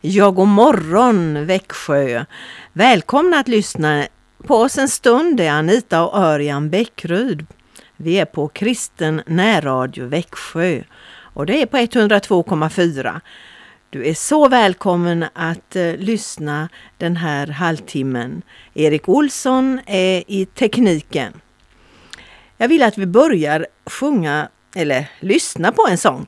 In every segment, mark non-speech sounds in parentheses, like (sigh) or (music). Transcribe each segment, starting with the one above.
Ja, god morgon Växjö! Välkomna att lyssna på oss en stund. Det är Anita och Örjan Bäckryd. Vi är på Kristen närradio Växjö och det är på 102,4. Du är så välkommen att eh, lyssna den här halvtimmen. Erik Olsson är i tekniken. Jag vill att vi börjar sjunga eller lyssna på en sång.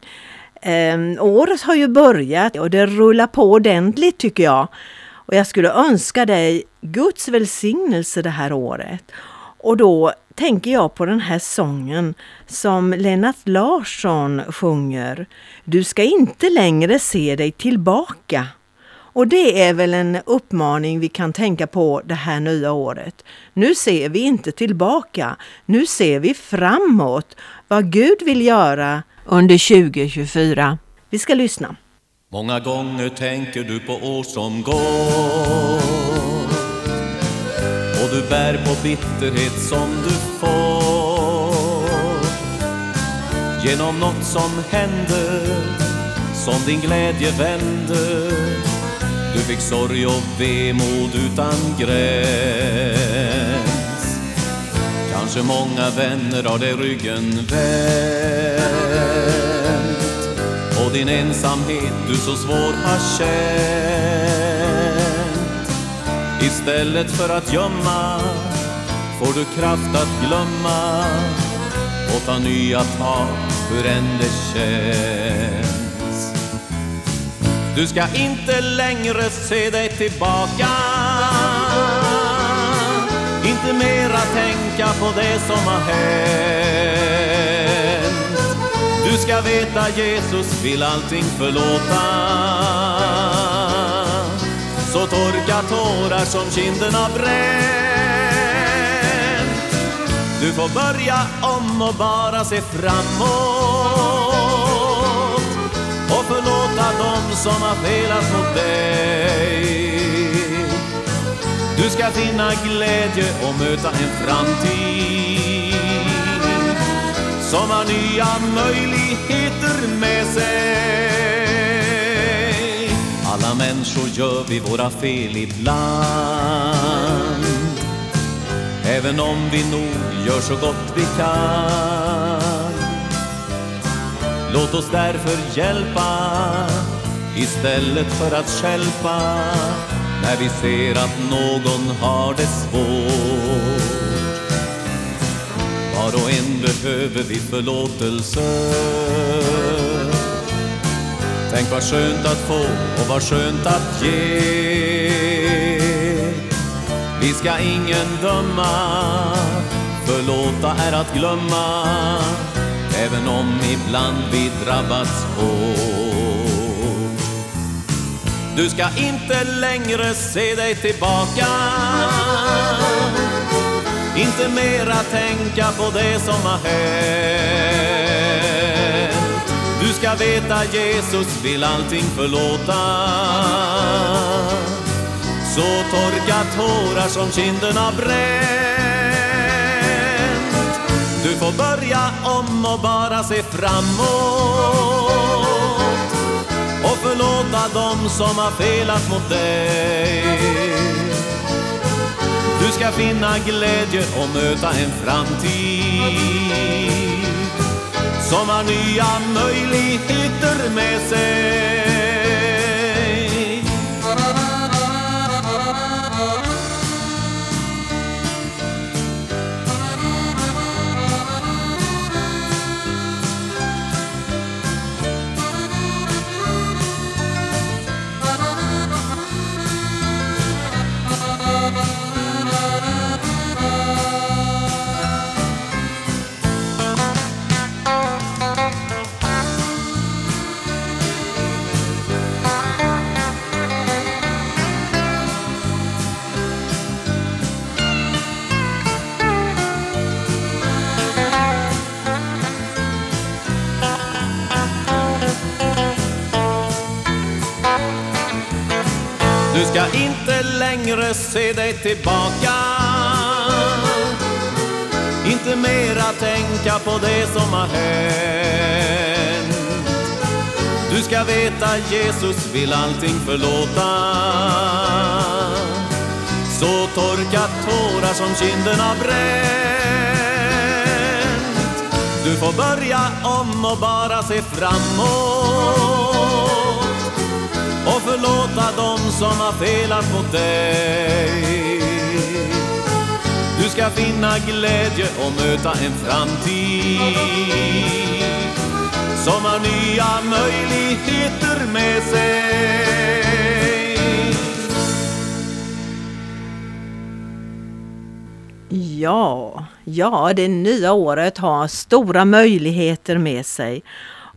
Eh, året har ju börjat och det rullar på ordentligt tycker jag. Och jag skulle önska dig Guds välsignelse det här året. Och då tänker jag på den här sången som Lennart Larsson sjunger. Du ska inte längre se dig tillbaka. Och det är väl en uppmaning vi kan tänka på det här nya året. Nu ser vi inte tillbaka, nu ser vi framåt vad Gud vill göra under 2024. Vi ska lyssna. Många gånger tänker du på år som går och du bär på bitterhet som du får genom något som hände som din glädje vände du fick sorg och vemod utan gräns Kanske många vänner har dig ryggen vänt. Och din ensamhet du så svår har känt. Istället för att gömma får du kraft att glömma och ta nya tag hur än det känns. Du ska inte längre se dig tillbaka. Inte mera tänka på det som har hänt. Du ska veta Jesus vill allting förlåta. Så torka tårar som kinderna bränt. Du får börja om och bara se framåt. Och förlåta dem som har felat mot dig. Du ska finna glädje och möta en framtid som har nya möjligheter med sig. Alla människor gör vi våra fel ibland. Även om vi nog gör så gott vi kan. Låt oss därför hjälpa istället för att skälpa när vi ser att någon har det svårt. Var och en behöver vi förlåtelse. Tänk vad skönt att få och vad skönt att ge. Vi ska ingen döma, förlåta är att glömma även om ibland vi drabbats hårt. Du ska inte längre se dig tillbaka inte mera tänka på det som har hänt. Du ska veta Jesus vill allting förlåta. Så torka tårar som kinderna bränt du får börja om och bara se framåt och förlåta dem som har felat mot dig. Du ska finna glädje och möta en framtid som har nya möjligheter med sig. Ska inte längre se dig tillbaka. Inte mera tänka på det som har hänt. Du ska veta Jesus vill allting förlåta. Så torka tårar som kinderna bränt. Du får börja om och bara se framåt förlåta dem som har felat mot dig Du ska finna glädje och möta en framtid som har nya möjligheter med sig. Ja, ja, det nya året har stora möjligheter med sig.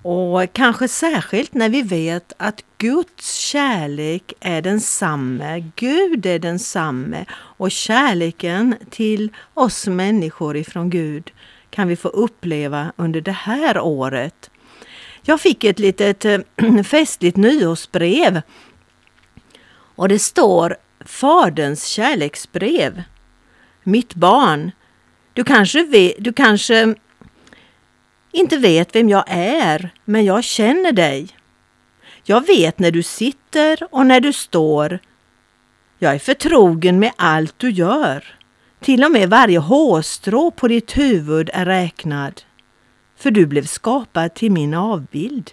Och kanske särskilt när vi vet att Guds kärlek är densamme, Gud är densamme och kärleken till oss människor ifrån Gud kan vi få uppleva under det här året. Jag fick ett litet eh, (clears throat) festligt nyårsbrev. Och det står Faderns kärleksbrev. Mitt barn, du kanske, vet, du kanske inte vet vem jag är, men jag känner dig. Jag vet när du sitter och när du står. Jag är förtrogen med allt du gör. Till och med varje hårstrå på ditt huvud är räknad för du blev skapad till min avbild.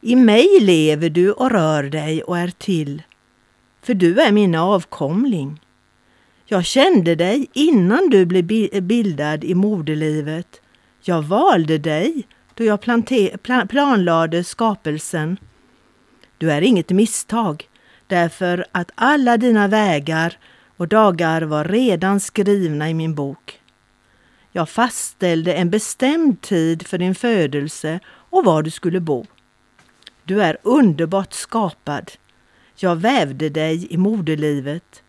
I mig lever du och rör dig och är till, för du är min avkomling. Jag kände dig innan du blev bildad i moderlivet. Jag valde dig då jag planlade skapelsen. Du är inget misstag, därför att alla dina vägar och dagar var redan skrivna i min bok. Jag fastställde en bestämd tid för din födelse och var du skulle bo. Du är underbart skapad. Jag vävde dig i moderlivet.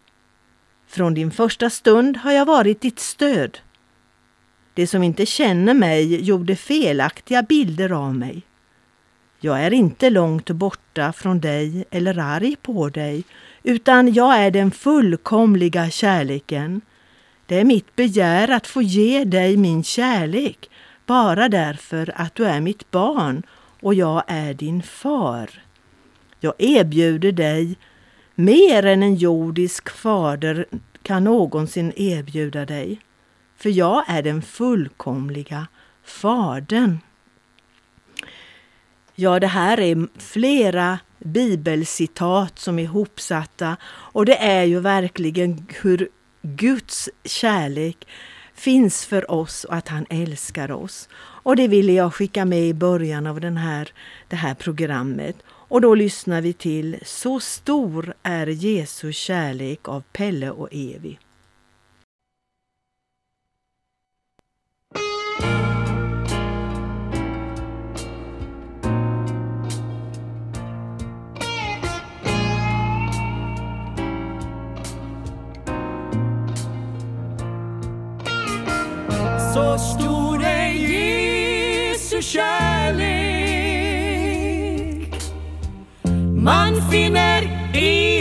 Från din första stund har jag varit ditt stöd. De som inte känner mig gjorde felaktiga bilder av mig. Jag är inte långt borta från dig eller arg på dig, utan jag är den fullkomliga kärleken. Det är mitt begär att få ge dig min kärlek bara därför att du är mitt barn och jag är din far. Jag erbjuder dig mer än en jordisk fader kan någonsin erbjuda dig. För jag är den fullkomliga Fadern. Ja, det här är flera bibelcitat som är ihopsatta och det är ju verkligen hur Guds kärlek finns för oss och att han älskar oss. Och det ville jag skicka med i början av den här, det här programmet. Och då lyssnar vi till Så stor är Jesu kärlek av Pelle och Evi. Kärlek. Man finner i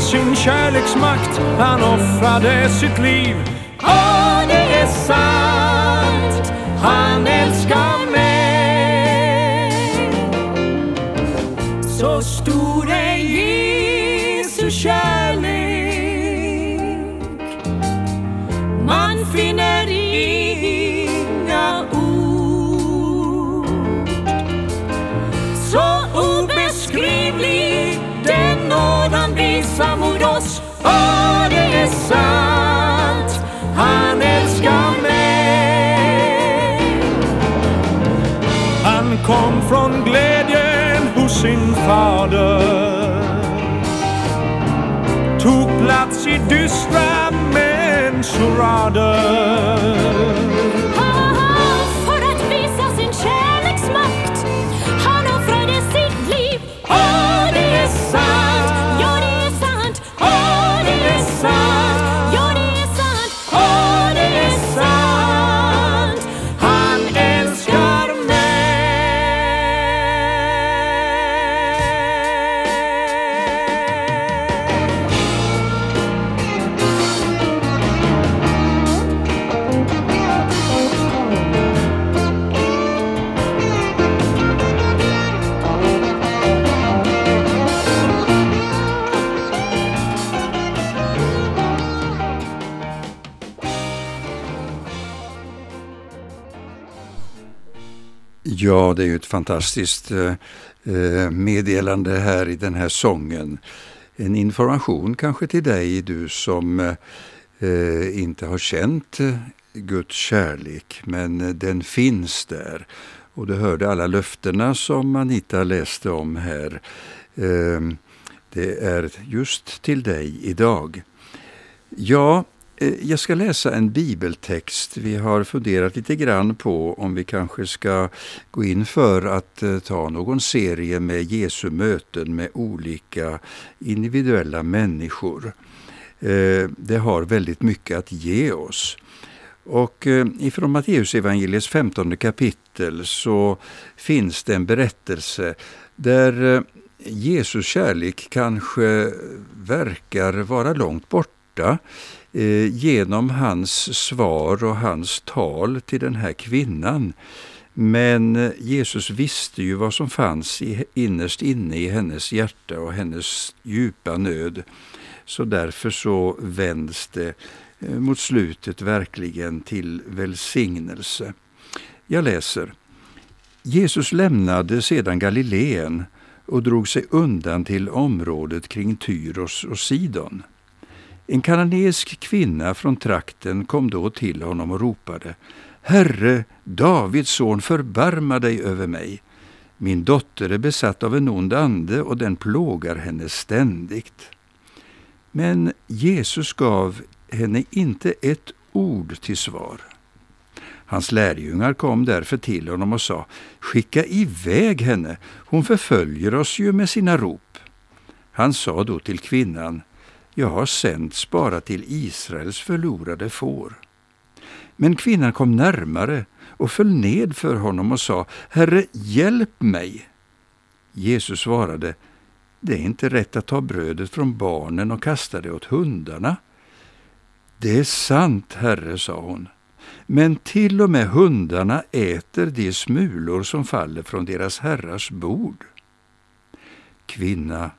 sin kärleksmakt han offrade sitt liv. Åh, det är sant, han älskar mig. Så stor är Jesu kärlek. Och det är sant, han älskar mig. Han kom från glädjen hos sin fader. Tog plats i dystra människorader. Fantastiskt eh, eh, meddelande här i den här sången. En information kanske till dig, du som eh, inte har känt Guds kärlek, men den finns där. Och du hörde alla löftena som Anita läste om här. Det är just till dig idag. Ja, Eh, jag ska läsa en bibeltext. Vi har funderat lite grann på om vi kanske ska gå in för att eh, ta någon serie med Jesu möten med olika individuella människor. Eh, det har väldigt mycket att ge oss. Och ifrån Matteus evangeliets 15 kapitel så finns det en berättelse där Jesus kärlek kanske verkar vara långt borta Eh, genom hans svar och hans tal till den här kvinnan. Men eh, Jesus visste ju vad som fanns i, innerst inne i hennes hjärta och hennes djupa nöd. Så därför så vänds det eh, mot slutet verkligen till välsignelse. Jag läser. Jesus lämnade sedan Galileen och drog sig undan till området kring Tyros och Sidon. En kanadensisk kvinna från trakten kom då till honom och ropade Herre, Davids son, förbarma dig över mig. Min dotter är besatt av en ond ande och den plågar henne ständigt. Men Jesus gav henne inte ett ord till svar. Hans lärjungar kom därför till honom och sa Skicka iväg henne, hon förföljer oss ju med sina rop. Han sa då till kvinnan jag har sänts bara till Israels förlorade får. Men kvinnan kom närmare och föll ned för honom och sa Herre, hjälp mig. Jesus svarade Det är inte rätt att ta brödet från barnen och kasta det åt hundarna. Det är sant, Herre, sa hon. Men till och med hundarna äter de smulor som faller från deras herrars bord. Kvinna,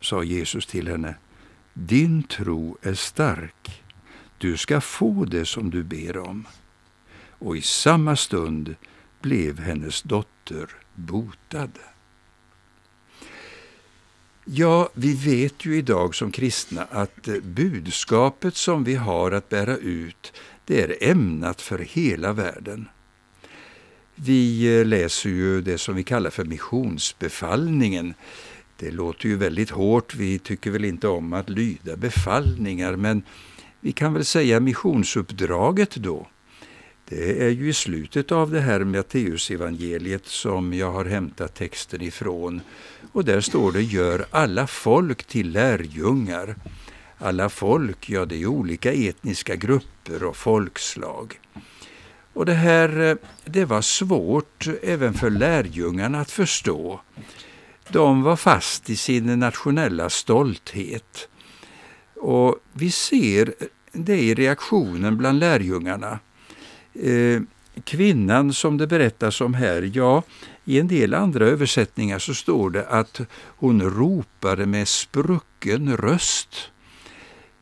sa Jesus till henne, din tro är stark. Du ska få det som du ber om. Och i samma stund blev hennes dotter botad. Ja, vi vet ju idag som kristna att budskapet som vi har att bära ut, det är ämnat för hela världen. Vi eh, läser ju det som vi kallar för missionsbefallningen. Det låter ju väldigt hårt, vi tycker väl inte om att lyda befallningar, men vi kan väl säga missionsuppdraget då. Det är ju i slutet av det här Matteusevangeliet som jag har hämtat texten ifrån. Och där står det Gör alla folk till lärjungar. Alla folk, ja det är olika etniska grupper och folkslag. Och det här, eh, det var svårt även för lärjungarna att förstå. De var fast i sin nationella stolthet. Och vi ser det i reaktionen bland lärjungarna. Eh, kvinnan som det berättas om här, ja, i en del andra översättningar så står det att hon ropade med sprucken röst.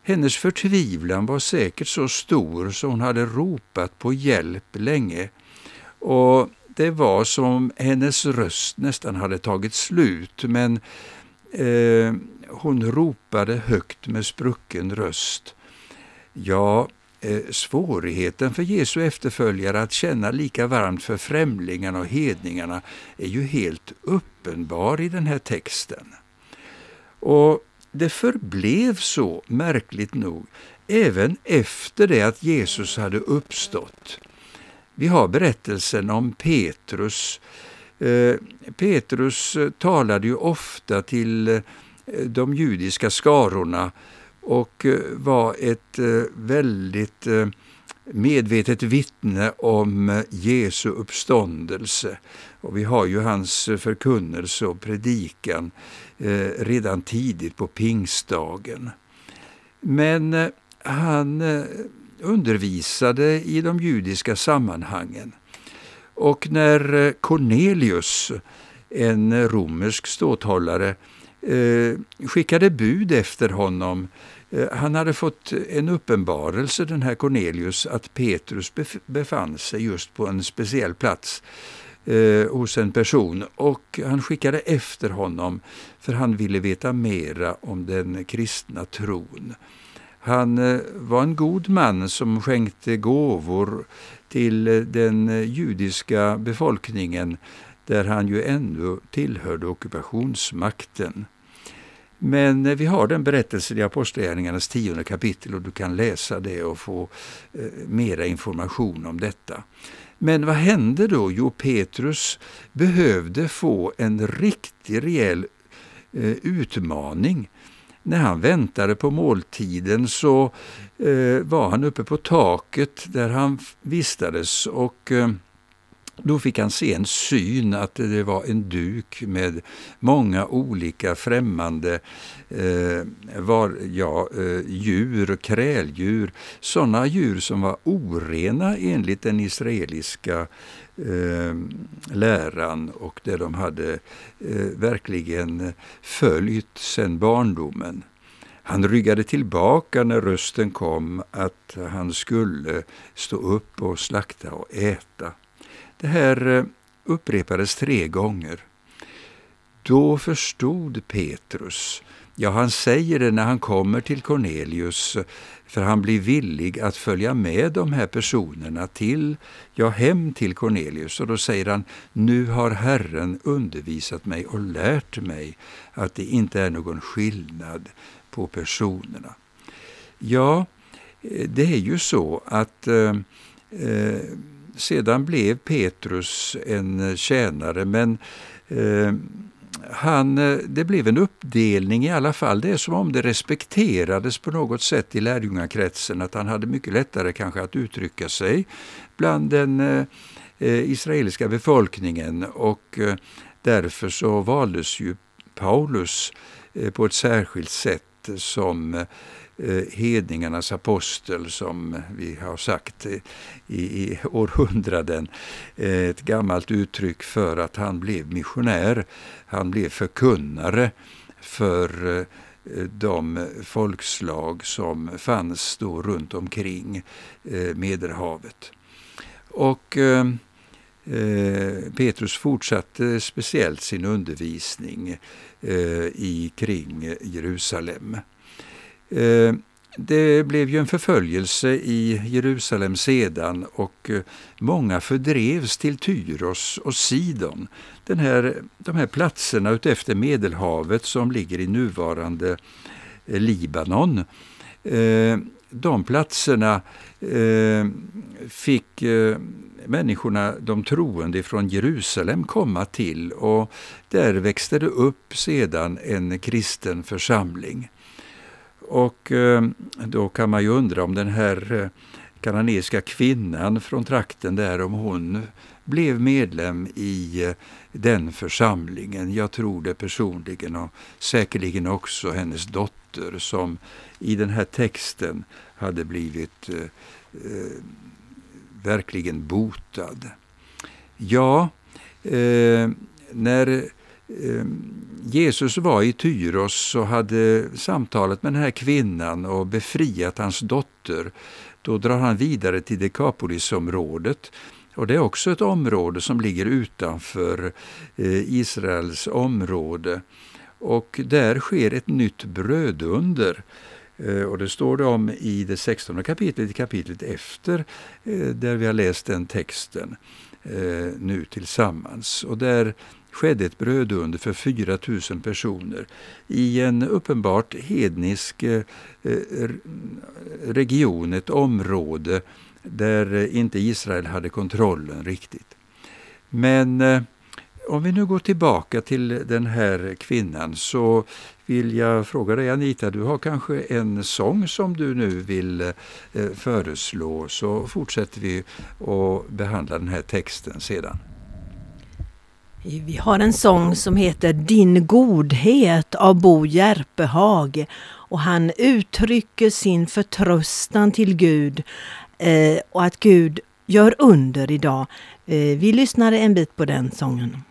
Hennes förtvivlan var säkert så stor så hon hade ropat på hjälp länge. Och det var som hennes röst nästan hade tagit slut, men eh, hon ropade högt med sprucken röst. Ja, eh, svårigheten för Jesu efterföljare att känna lika varmt för främlingarna och hedningarna är ju helt uppenbar i den här texten. Och det förblev så, märkligt nog, även efter det att Jesus hade uppstått. Vi har berättelsen om Petrus. Eh, Petrus eh, talade ju ofta till eh, de judiska skarorna och var ett väldigt medvetet vittne om Jesu uppståndelse. Och vi har ju hans förkunnelse och predikan redan tidigt på pingstdagen. Men han undervisade i de judiska sammanhangen. Och när eh, Cornelius, en romersk ståthållare, eh, skickade bud efter honom eh, han hade fått en uppenbarelse, den här Cornelius, att Petrus befann sig just på en speciell plats eh, hos en person och han skickade efter honom för han ville veta mera om den kristna tron. Han eh, var en god man som skänkte gåvor till eh, den eh, judiska befolkningen där han ju ändå tillhörde ockupationsmakten. Men vi har den berättelsen i Apostlagärningarnas tionde kapitel och du kan läsa det och få eh, mera information om detta. Men vad hände då? Jo, Petrus behövde få en riktig rejäl eh, utmaning när han väntade på måltiden så eh, var han uppe på taket där han vistades och eh, då fick han se en syn att det var en duk med många olika främmande eh, var, ja, eh, djur, kräldjur, sådana djur som var orena enligt den israeliska eh, läran och det de hade eh, verkligen följt sedan barndomen. Han ryggade tillbaka när rösten kom att han skulle stå upp och slakta och äta. Det här eh, upprepades tre gånger. Då förstod Petrus, ja han säger det när han kommer till Cornelius, för han blir villig att följa med de här personerna till, ja hem till Cornelius. Och då säger han, nu har Herren undervisat mig och lärt mig att det inte är någon skillnad på personerna. Ja, eh, det är ju så att eh, eh, sedan blev Petrus en tjänare, men eh, han, eh, det blev en uppdelning i alla fall. Det är som om det respekterades på något sätt i lärjungakretsen, att han hade mycket lättare kanske att uttrycka sig bland den eh, eh israeliska befolkningen och eh, därför så valdes ju Paulus eh, på ett särskilt sätt som Eh, Eh, hedningarnas apostel som vi har sagt i, i århundraden. Eh, ett gammalt uttryck för att han blev missionär. Han blev förkunnare för eh, de folkslag som fanns då runt omkring Medelhavet. Och Petrus fortsatte speciellt sin undervisning i kring Jerusalem. Eh, det blev ju en förföljelse i Jerusalem sedan och eh, många fördrevs till Tyros och Sidon. Den här, de här platserna utefter Medelhavet som ligger i nuvarande eh, Libanon. De platserna fick människorna, de troende från Jerusalem komma till och där växte det upp sedan en kristen församling. Och eh, då kan man ju undra om den här eh, kananeiska kvinnan från trakten där, om hon blev medlem i eh, den församlingen. Jag tror det personligen och säkerligen också hennes dotter som i den här texten hade blivit eh, eh verkligen botad. Ja, eh, när Ehm, Jesus var i Tyros och hade samtalat med den här kvinnan och befriat hans dotter. Då drar han vidare till Dekapolisområdet. Och det är också ett område som ligger utanför eh, Israels område. Och där sker ett nytt brödunder. Eh, och det står det om i det 16 kapitlet, i kapitlet efter, eh, där vi har läst den texten nu tillsammans. Och där skedde ett brödunder för 4 000 personer i en uppenbart hednisk eh, region, ett område där inte Israel hade kontrollen riktigt. Men eh, om vi nu går tillbaka till den här kvinnan så vill jag fråga dig Anita, du har kanske en sång som du nu vill eh, föreslå så fortsätter vi att behandla den här texten sedan. Vi har en sång som heter Din godhet av Bo Järpehag och han uttrycker sin förtröstan till Gud eh, och att Gud gör under idag. Eh, vi lyssnade en bit på den sången.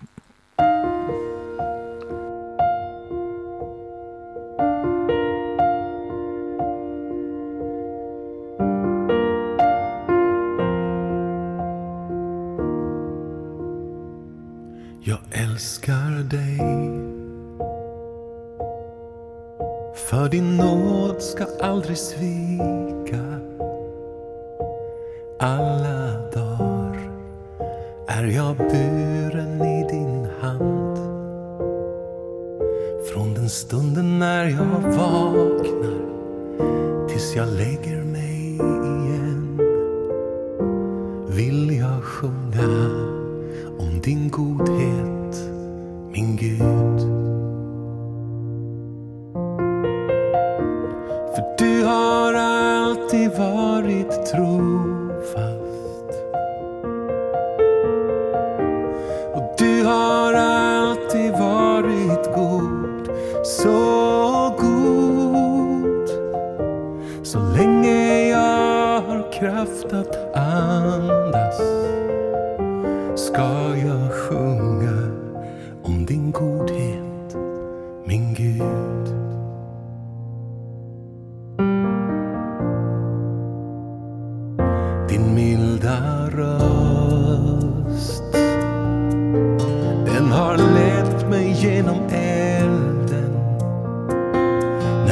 Dig. För din nåd ska aldrig svika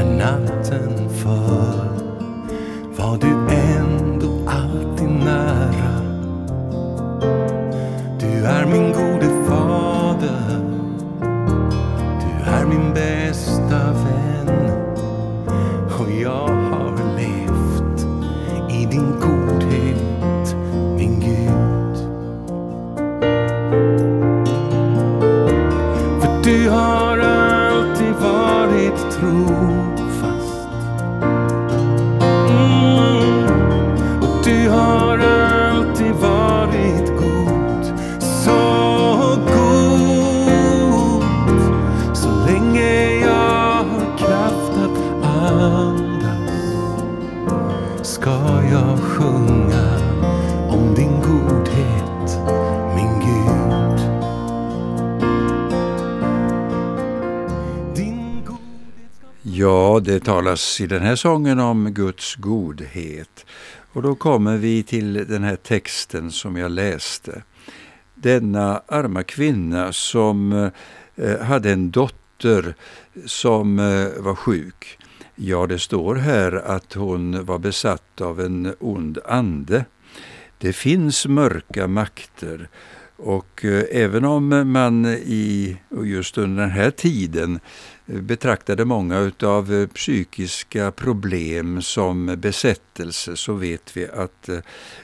När natten föll var du ändå alltid nära. Ja, det talas i den här sången om Guds godhet. Och då kommer vi till den här texten som jag läste. Denna arma kvinna som eh, hade en dotter som eh, var sjuk. Ja, det står här att hon var besatt av en ond ande. Det finns mörka makter och eh, även om man i, just under den här tiden eh, Eh, betraktade många av eh, psykiska problem som besättelse så vet vi att eh,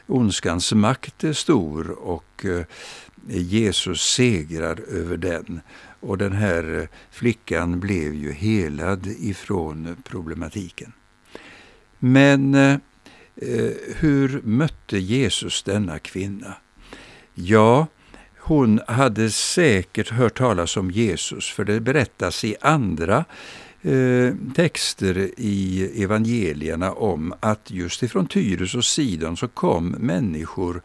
ondskans makt är stor och Jesus segrar över den. Och den här flickan blev ju helad ifrån problematiken. Men hur mötte Jesus denna kvinna? Ja, hon hade säkert hört talas om Jesus, för det berättas i andra eh, texter i evangelierna om att just ifrån Tyrus och Sidon så kom människor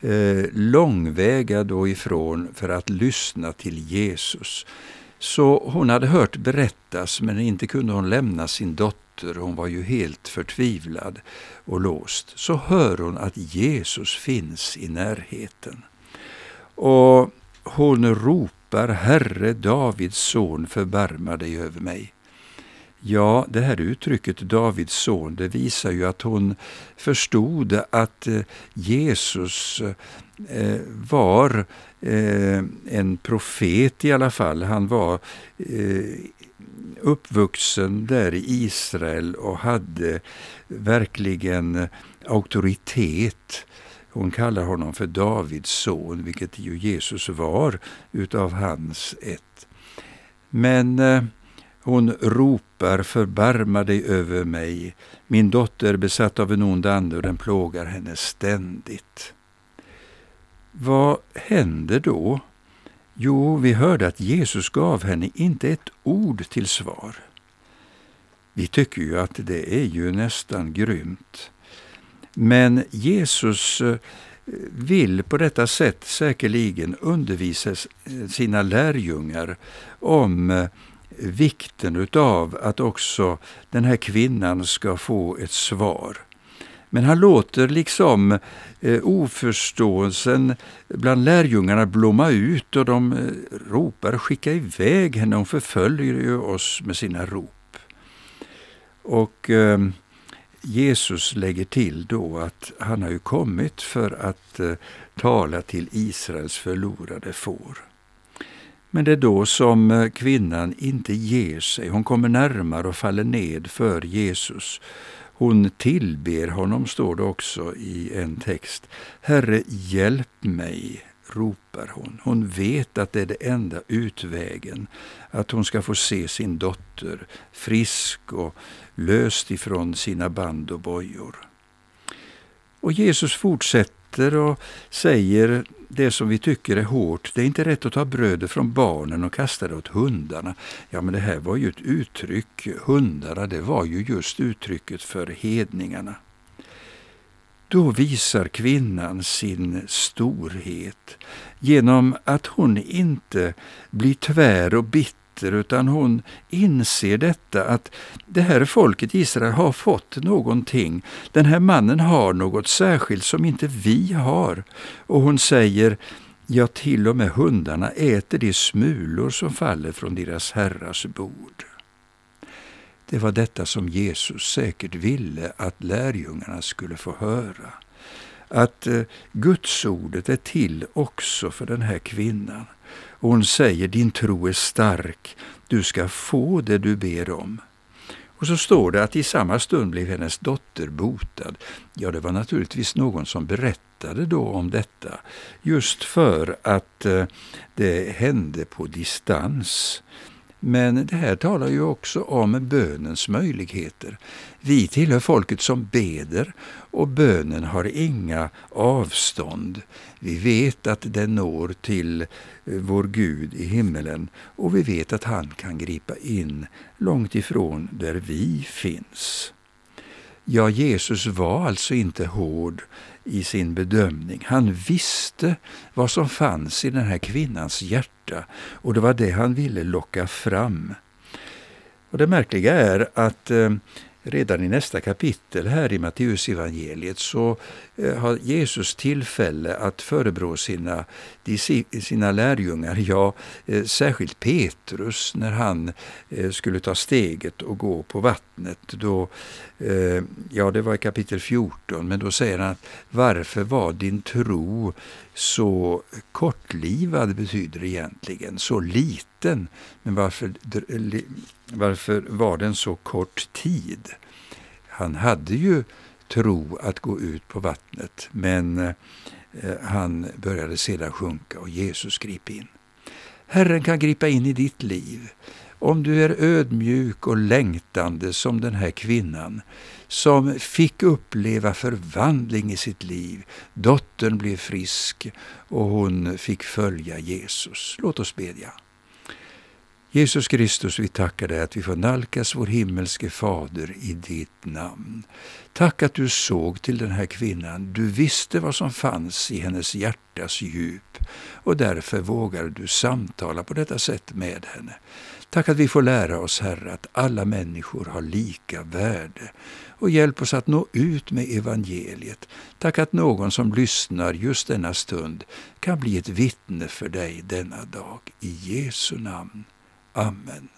eh, långväga då ifrån för att lyssna till Jesus. Så hon hade hört berättas, men inte kunde hon lämna sin dotter. Hon var ju helt förtvivlad och låst. Så hör hon att Jesus finns i närheten. Och hon ropar Herre Davids son, förbarma dig över mig. Ja, det här uttrycket Davids son, det visar ju att hon förstod att eh, Jesus eh, var eh, en profet i alla fall. Han var uppvuxen där i Israel och hade verkligen auktoritet. Hon kallar honom för Davids son, vilket ju Jesus var utav hans ett. Men eh, hon ropar förbarma dig över mig. Min dotter är besatt av en ond ande och den plågar henne ständigt. Vad händer då? Jo, vi hörde att Jesus gav henne inte ett ord till svar. Vi tycker ju att det är ju nästan grymt. Men Jesus eh, vill på detta sätt säkerligen undervisa sina lärjungar om eh, vikten utav att också den här kvinnan ska få ett svar. Men han låter liksom eh, oförståelsen bland lärjungarna blomma ut och de ropar skicka iväg henne, hon förföljer ju oss med sina rop. Och eh, Jesus lägger till då att han har ju kommit för att eh, tala till Israels förlorade får. Men det är då som eh, kvinnan inte ger sig. Hon kommer närmare och faller ned för Jesus. Hon tillber honom, står det också i en text. Herre, hjälp mig, ropar hon. Hon vet att det är det enda utvägen, att hon ska få se sin dotter frisk och löst ifrån sina band och bojor. Och Jesus fortsätter och säger det som vi tycker är hårt. Det är inte rätt att ta brödet från barnen och kasta det åt hundarna. Ja, men det här var ju ett uttryck. Hundarna, det var ju just uttrycket för hedningarna. Då visar kvinnan sin storhet genom att hon inte blir tvär och bitter utan hon inser detta att det här folket Israel har fått någonting. Den här mannen har något särskilt som inte vi har. Och hon säger Ja, till och med hundarna äter de smulor som faller från deras herrars bord. Det var detta som Jesus säkert ville att lärjungarna skulle få höra. Att eh, Gudsordet är till också för den här kvinnan. Och hon säger, din tro är stark, du ska få det du ber om. Och så står det att i samma stund blev hennes dotter botad. Ja, det var naturligtvis någon som berättade då om detta, just för att eh, det hände på distans. Men det här talar ju också om bönens möjligheter. Vi tillhör folket som beder och bönen har inga avstånd. Vi vet att den når till eh, vår Gud i himmelen och vi vet att han kan gripa in långt ifrån där vi finns. Ja, Jesus var alltså inte hård i sin bedömning. Han visste vad som fanns i den här kvinnans hjärta och det var det han ville locka fram. Och Det märkliga är att eh, redan i nästa kapitel här i Matteusevangeliet så eh, har Jesus tillfälle att förebrå sina, sina lärjungar, ja eh, särskilt Petrus när han eh, skulle ta steget och gå på vattnet. Då, ja, det var i kapitel 14, men då säger han att varför var din tro så kortlivad betyder det egentligen, så liten. Men varför, varför var den så kort tid? Han hade ju tro att gå ut på vattnet, men eh, han började sedan sjunka och Jesus grep in. Herren kan gripa in i ditt liv. Om du är ödmjuk och längtande som den här kvinnan som fick uppleva förvandling i sitt liv. Dottern blev frisk och hon fick följa Jesus. Låt oss bedja. Jesus Kristus, vi tackar dig att vi får nalkas vår himmelske Fader i ditt namn. Tack att du såg till den här kvinnan. Du visste vad som fanns i hennes hjärtas djup och därför vågar du samtala på detta sätt med henne. Tack att vi får lära oss, Herre, att alla människor har lika värde och hjälp oss att nå ut med evangeliet. Tack att någon som lyssnar just denna stund kan bli ett vittne för dig denna dag. I Jesu namn. Amen.